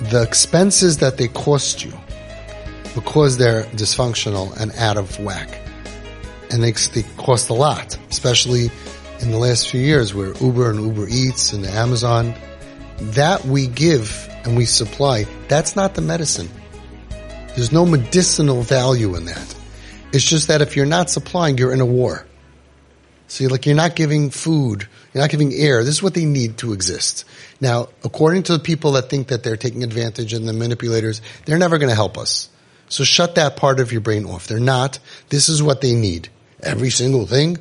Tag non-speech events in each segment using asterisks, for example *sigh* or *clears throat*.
the expenses that they cost you because they're dysfunctional and out of whack. And they, they cost a lot, especially in the last few years where Uber and Uber Eats and Amazon, that we give and we supply, that's not the medicine. There's no medicinal value in that. It's just that if you're not supplying, you're in a war. So you're like, you're not giving food, you're not giving air. This is what they need to exist. Now, according to the people that think that they're taking advantage and the manipulators, they're never going to help us. So shut that part of your brain off. They're not. This is what they need. Every single thing.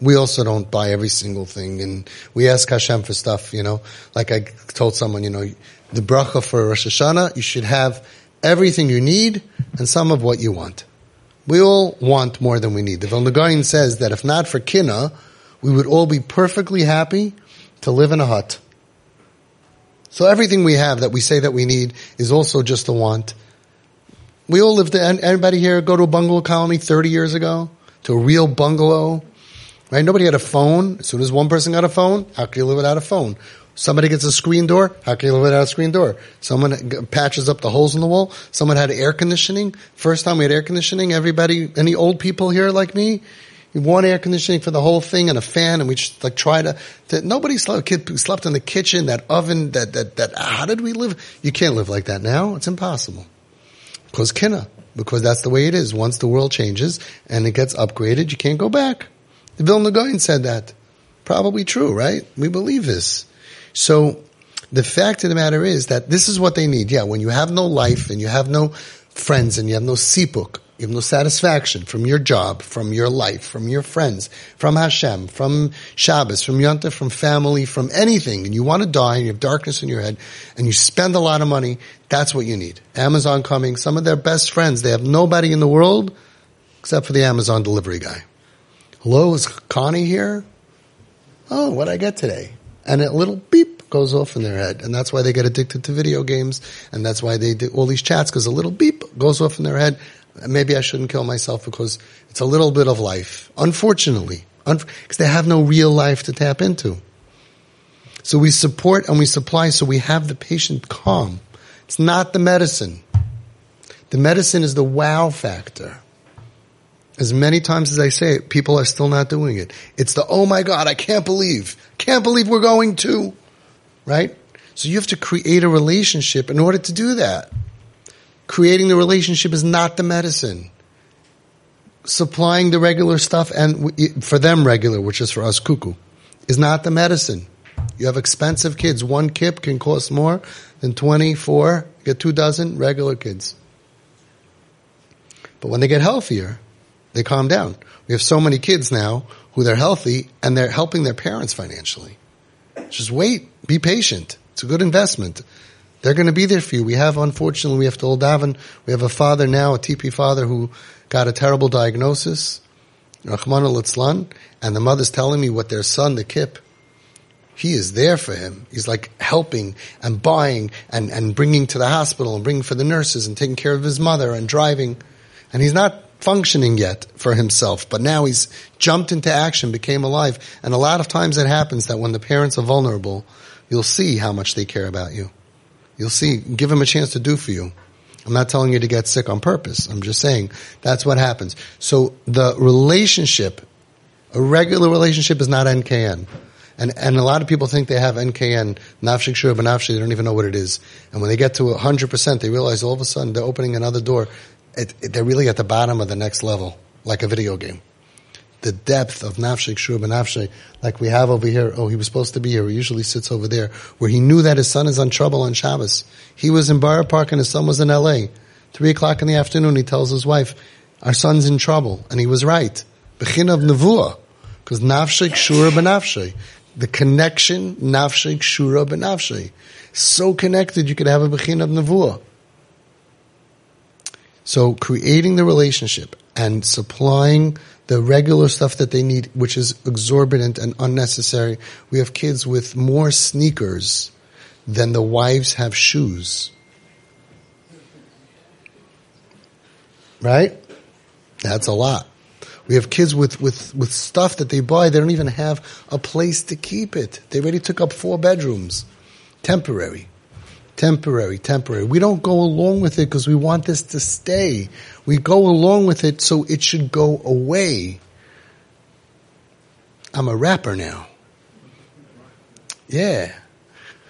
We also don't buy every single thing and we ask Hashem for stuff, you know, like I told someone, you know, the bracha for Rosh Hashanah, you should have everything you need and some of what you want. We all want more than we need. The Vilna Gaon says that if not for kina, we would all be perfectly happy to live in a hut. So everything we have that we say that we need is also just a want. We all lived, anybody here go to a bungalow colony 30 years ago? To a real bungalow? Right? Nobody had a phone. As soon as one person got a phone, how could you live without a phone? Somebody gets a screen door. How can you live without a screen door? Someone patches up the holes in the wall. Someone had air conditioning. First time we had air conditioning, everybody, any old people here like me, one air conditioning for the whole thing and a fan, and we just like try to. to nobody slept. Kid slept in the kitchen. That oven. That that that. How did we live? You can't live like that now. It's impossible. Because kina. Because that's the way it is. Once the world changes and it gets upgraded, you can't go back. The Vilna Gaon said that. Probably true, right? We believe this. So the fact of the matter is that this is what they need. Yeah, when you have no life and you have no friends and you have no sipuk, you have no satisfaction from your job, from your life, from your friends, from Hashem, from Shabbos, from Yontif, from family, from anything, and you want to die and you have darkness in your head and you spend a lot of money, that's what you need. Amazon coming, some of their best friends, they have nobody in the world except for the Amazon delivery guy. Hello, is Connie here? Oh, what I get today? And a little beep goes off in their head. And that's why they get addicted to video games. And that's why they do all these chats because a little beep goes off in their head. Maybe I shouldn't kill myself because it's a little bit of life. Unfortunately, because they have no real life to tap into. So we support and we supply so we have the patient calm. It's not the medicine. The medicine is the wow factor. As many times as I say it, people are still not doing it. It's the, oh my God, I can't believe, can't believe we're going to, right? So you have to create a relationship in order to do that. Creating the relationship is not the medicine. Supplying the regular stuff and for them regular, which is for us cuckoo, is not the medicine. You have expensive kids. One KIP can cost more than 24, get two dozen regular kids. But when they get healthier, they calm down. We have so many kids now who they're healthy and they're helping their parents financially. Just wait, be patient. It's a good investment. They're going to be there for you. We have, unfortunately, we have to old Davin. We have a father now, a TP father who got a terrible diagnosis, Rahman al and the mother's telling me what their son, the KIP, he is there for him. He's like helping and buying and, and bringing to the hospital and bringing for the nurses and taking care of his mother and driving. And he's not functioning yet for himself, but now he's jumped into action, became alive. And a lot of times it happens that when the parents are vulnerable, you'll see how much they care about you. You'll see, give them a chance to do for you. I'm not telling you to get sick on purpose. I'm just saying that's what happens. So the relationship, a regular relationship is not NKN. And, and a lot of people think they have NKN, nafshik shur benafshik, they don't even know what it is. And when they get to 100%, they realize all of a sudden they're opening another door it, it, they're really at the bottom of the next level, like a video game. The depth of nafshik shur benafshik, like we have over here. Oh, he was supposed to be here. He usually sits over there, where he knew that his son is on trouble on Shabbos. He was in Borough Park and his son was in L.A. Three o'clock in the afternoon, he tells his wife, "Our son's in trouble," and he was right. Bechin of nevuah, because nafshik shura benafshik. The connection, nafshik shura benafshik. So connected, you could have a bechin of nevuah. So creating the relationship and supplying the regular stuff that they need, which is exorbitant and unnecessary. We have kids with more sneakers than the wives have shoes. Right? That's a lot. We have kids with, with, with stuff that they buy, they don't even have a place to keep it. They already took up four bedrooms. Temporary. Temporary, temporary. We don't go along with it because we want this to stay. We go along with it so it should go away. I'm a rapper now. Yeah.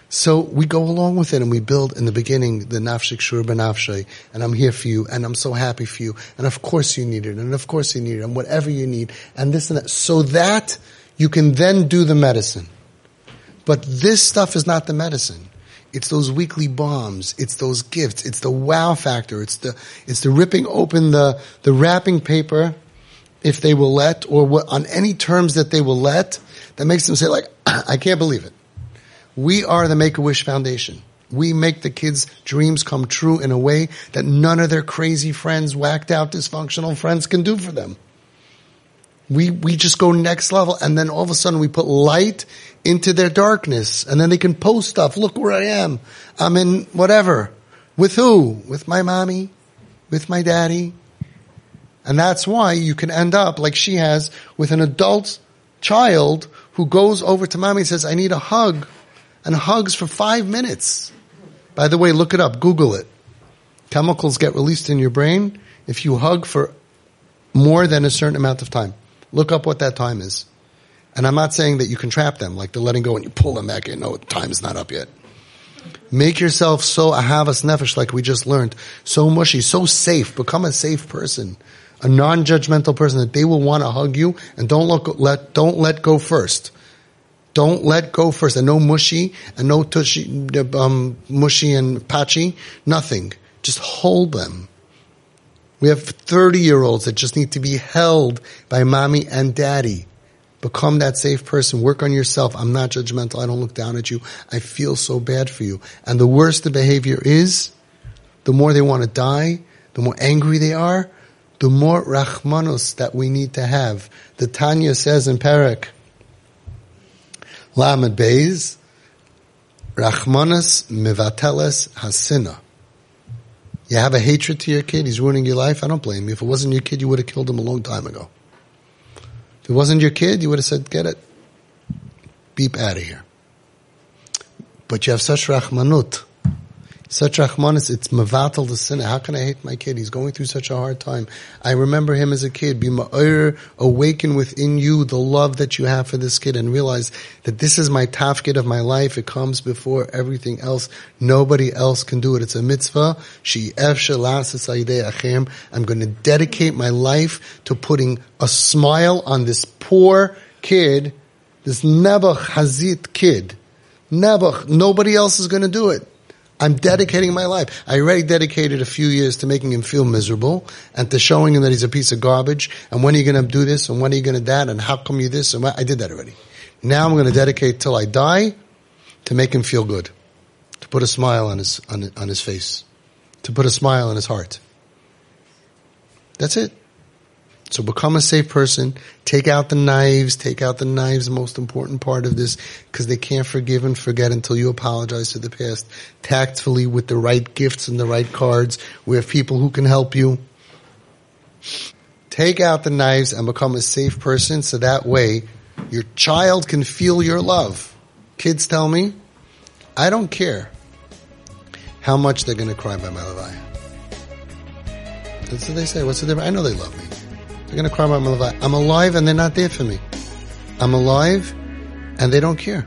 So we go along with it and we build in the beginning the nafshik shur benafshay, and I'm here for you, and I'm so happy for you, and of course you need it, and of course you need it, and whatever you need, and this and that, so that you can then do the medicine. But this stuff is not the medicine. It's those weekly bombs. It's those gifts. It's the wow factor. It's the, it's the ripping open the, the wrapping paper if they will let or what, on any terms that they will let that makes them say like, *clears throat* I can't believe it. We are the Make-A-Wish Foundation. We make the kids' dreams come true in a way that none of their crazy friends, whacked out, dysfunctional friends can do for them. We, we just go next level and then all of a sudden we put light into their darkness and then they can post stuff. Look where I am. I'm in whatever. With who? With my mommy? With my daddy? And that's why you can end up like she has with an adult child who goes over to mommy and says, I need a hug and hugs for five minutes. By the way, look it up. Google it. Chemicals get released in your brain if you hug for more than a certain amount of time. Look up what that time is. And I'm not saying that you can trap them, like they're letting go and you pull them back in. No, time's not up yet. Make yourself so ahavas nefesh, like we just learned, so mushy, so safe. Become a safe person, a non-judgmental person that they will want to hug you and don't look, let, don't let go first. Don't let go first. And no mushy and no tushy, um, mushy and patchy. Nothing. Just hold them. We have 30 year olds that just need to be held by mommy and daddy. Become that safe person. Work on yourself. I'm not judgmental. I don't look down at you. I feel so bad for you. And the worse the behavior is, the more they want to die, the more angry they are, the more rachmanus that we need to have. The Tanya says in Perek, Lamed Beis, rachmanus mivateles hasina. You have a hatred to your kid, he's ruining your life, I don't blame you. If it wasn't your kid, you would have killed him a long time ago. If it wasn't your kid, you would have said, get it. Beep out of here. But you have such rachmanut, such rachmanis, it's mavatal the sin. How can I hate my kid? He's going through such a hard time. I remember him as a kid. Be ma'ir, awaken within you the love that you have for this kid and realize that this is my tafkid of my life. It comes before everything else. Nobody else can do it. It's a mitzvah. I'm going to dedicate my life to putting a smile on this poor kid, this Nebuch Hazit kid. Nebuch, nobody else is going to do it. I'm dedicating my life. I already dedicated a few years to making him feel miserable and to showing him that he's a piece of garbage. And when are you going to do this? And when are you going to that? And how come you this? And I did that already. Now I'm going to dedicate till I die to make him feel good, to put a smile on his on, on his face, to put a smile on his heart. That's it. So become a safe person. Take out the knives. Take out the knives, the most important part of this, because they can't forgive and forget until you apologize to the past. Tactfully with the right gifts and the right cards. We have people who can help you. Take out the knives and become a safe person so that way your child can feel your love. Kids tell me, I don't care how much they're going to cry by my levaya. That's what they say. What's the difference? I know they love me. They're going to cry about my levaya. I'm alive and they're not there for me. I'm alive and they don't care.